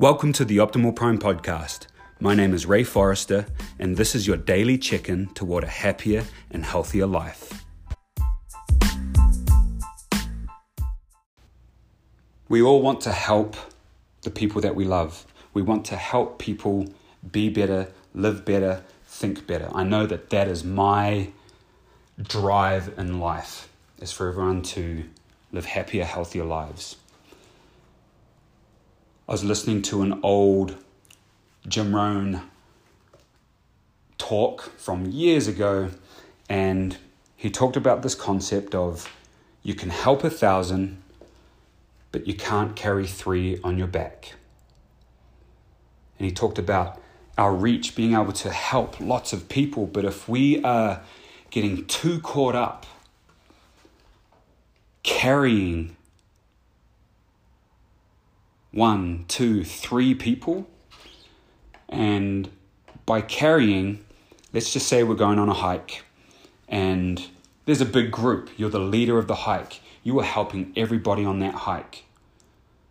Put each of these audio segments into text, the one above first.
Welcome to the Optimal Prime podcast. My name is Ray Forrester, and this is your daily check in toward a happier and healthier life. We all want to help the people that we love. We want to help people be better, live better, think better. I know that that is my drive in life, is for everyone to live happier, healthier lives. I was listening to an old Jim Rohn talk from years ago, and he talked about this concept of you can help a thousand, but you can't carry three on your back. And he talked about our reach, being able to help lots of people, but if we are getting too caught up carrying one, two, three people. And by carrying, let's just say we're going on a hike and there's a big group. You're the leader of the hike. You are helping everybody on that hike.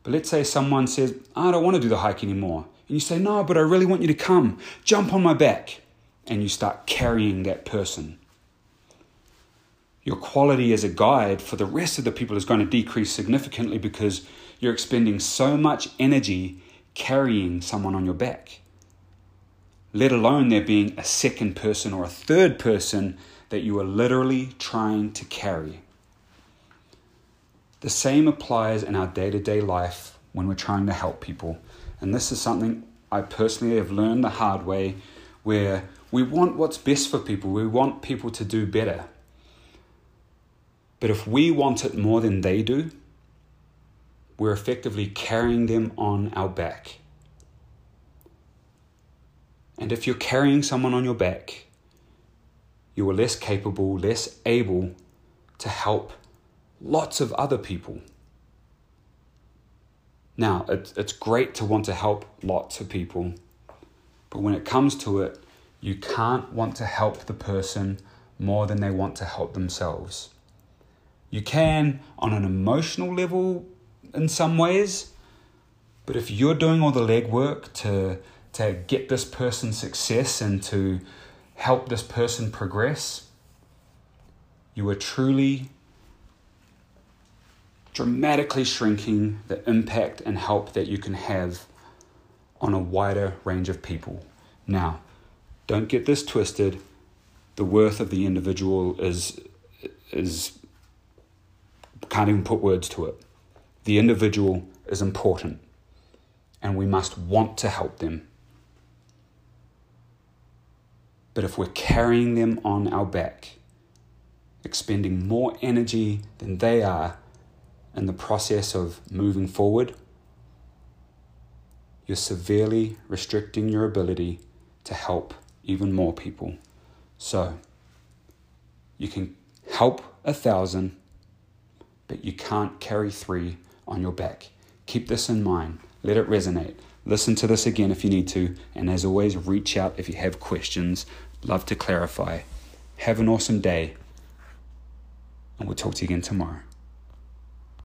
But let's say someone says, ah, I don't want to do the hike anymore. And you say, No, but I really want you to come. Jump on my back. And you start carrying that person. Your quality as a guide for the rest of the people is going to decrease significantly because you're expending so much energy carrying someone on your back. Let alone there being a second person or a third person that you are literally trying to carry. The same applies in our day to day life when we're trying to help people. And this is something I personally have learned the hard way where we want what's best for people, we want people to do better. But if we want it more than they do, we're effectively carrying them on our back. And if you're carrying someone on your back, you are less capable, less able to help lots of other people. Now, it's, it's great to want to help lots of people, but when it comes to it, you can't want to help the person more than they want to help themselves. You can, on an emotional level, in some ways. But if you're doing all the legwork to, to get this person success and to help this person progress, you are truly dramatically shrinking the impact and help that you can have on a wider range of people. Now, don't get this twisted. The worth of the individual is is can't even put words to it. The individual is important and we must want to help them. But if we're carrying them on our back, expending more energy than they are in the process of moving forward, you're severely restricting your ability to help even more people. So, you can help a thousand, but you can't carry three on your back. Keep this in mind. Let it resonate. Listen to this again if you need to. And as always, reach out if you have questions. Love to clarify. Have an awesome day. And we'll talk to you again tomorrow.